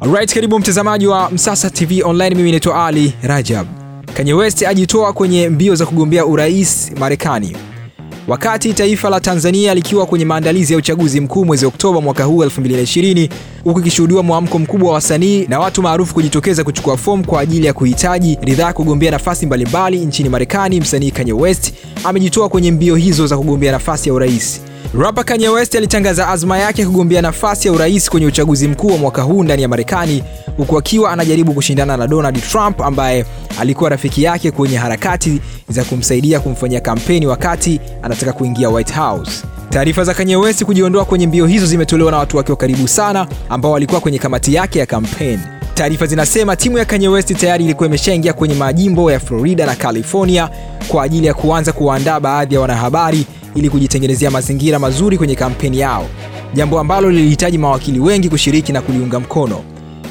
Alright, karibu mtazamaji wa Msasa TV Online, mimi naitwa Ali Rajab. Kanye West ajitoa kwenye mbio za kugombea urais Marekani. Wakati taifa la Tanzania likiwa kwenye maandalizi ya uchaguzi mkuu mwezi Oktoba mwaka huu 2020, huku ikishuhudiwa mwamko mkubwa wa wasanii na watu maarufu kujitokeza kuchukua fomu kwa ajili ya kuhitaji ridhaa kugombea nafasi mbalimbali nchini Marekani, msanii Kanye West amejitoa kwenye mbio hizo za kugombea nafasi ya urais. Rapa Kanye West alitangaza azma yake kugombea nafasi ya urais kwenye uchaguzi mkuu wa mwaka huu ndani ya Marekani, huku akiwa anajaribu kushindana na Donald Trump ambaye alikuwa rafiki yake kwenye harakati za kumsaidia kumfanyia kampeni wakati anataka kuingia White House. Taarifa za Kanye West kujiondoa kwenye mbio hizo zimetolewa na watu wake wa karibu sana ambao walikuwa kwenye kamati yake ya kampeni. Taarifa zinasema timu ya Kanye West tayari ilikuwa imeshaingia kwenye majimbo ya Florida na California kwa ajili ya kuanza kuwaandaa baadhi ya wanahabari ili kujitengenezea mazingira mazuri kwenye kampeni yao, jambo ambalo lilihitaji mawakili wengi kushiriki na kuliunga mkono.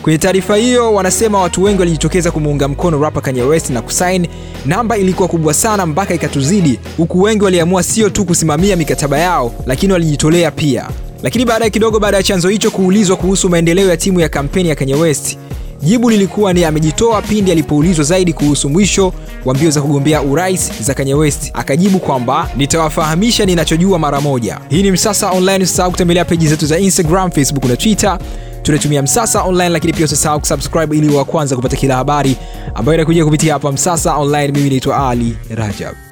Kwenye taarifa hiyo wanasema watu wengi walijitokeza kumuunga mkono rapa Kanye West na kusaini. Namba ilikuwa kubwa sana mpaka ikatuzidi, huku wengi waliamua sio tu kusimamia mikataba yao, lakini walijitolea pia. Lakini baadaye kidogo, baada ya chanzo hicho kuulizwa kuhusu maendeleo ya timu ya kampeni ya Kanye West, jibu lilikuwa ni amejitoa pindi alipoulizwa zaidi kuhusu mwisho wa mbio za kugombea urais za Kanye West, akajibu kwamba nitawafahamisha ninachojua mara moja. Hii ni Msasa Online, usisahau kutembelea peji zetu za Instagram, Facebook na Twitter. Tunatumia Msasa Online, lakini pia usisahau kusubscribe ili wa kwanza kupata kila habari ambayo inakuja kupitia hapa Msasa Online. Mimi naitwa Ali Rajab.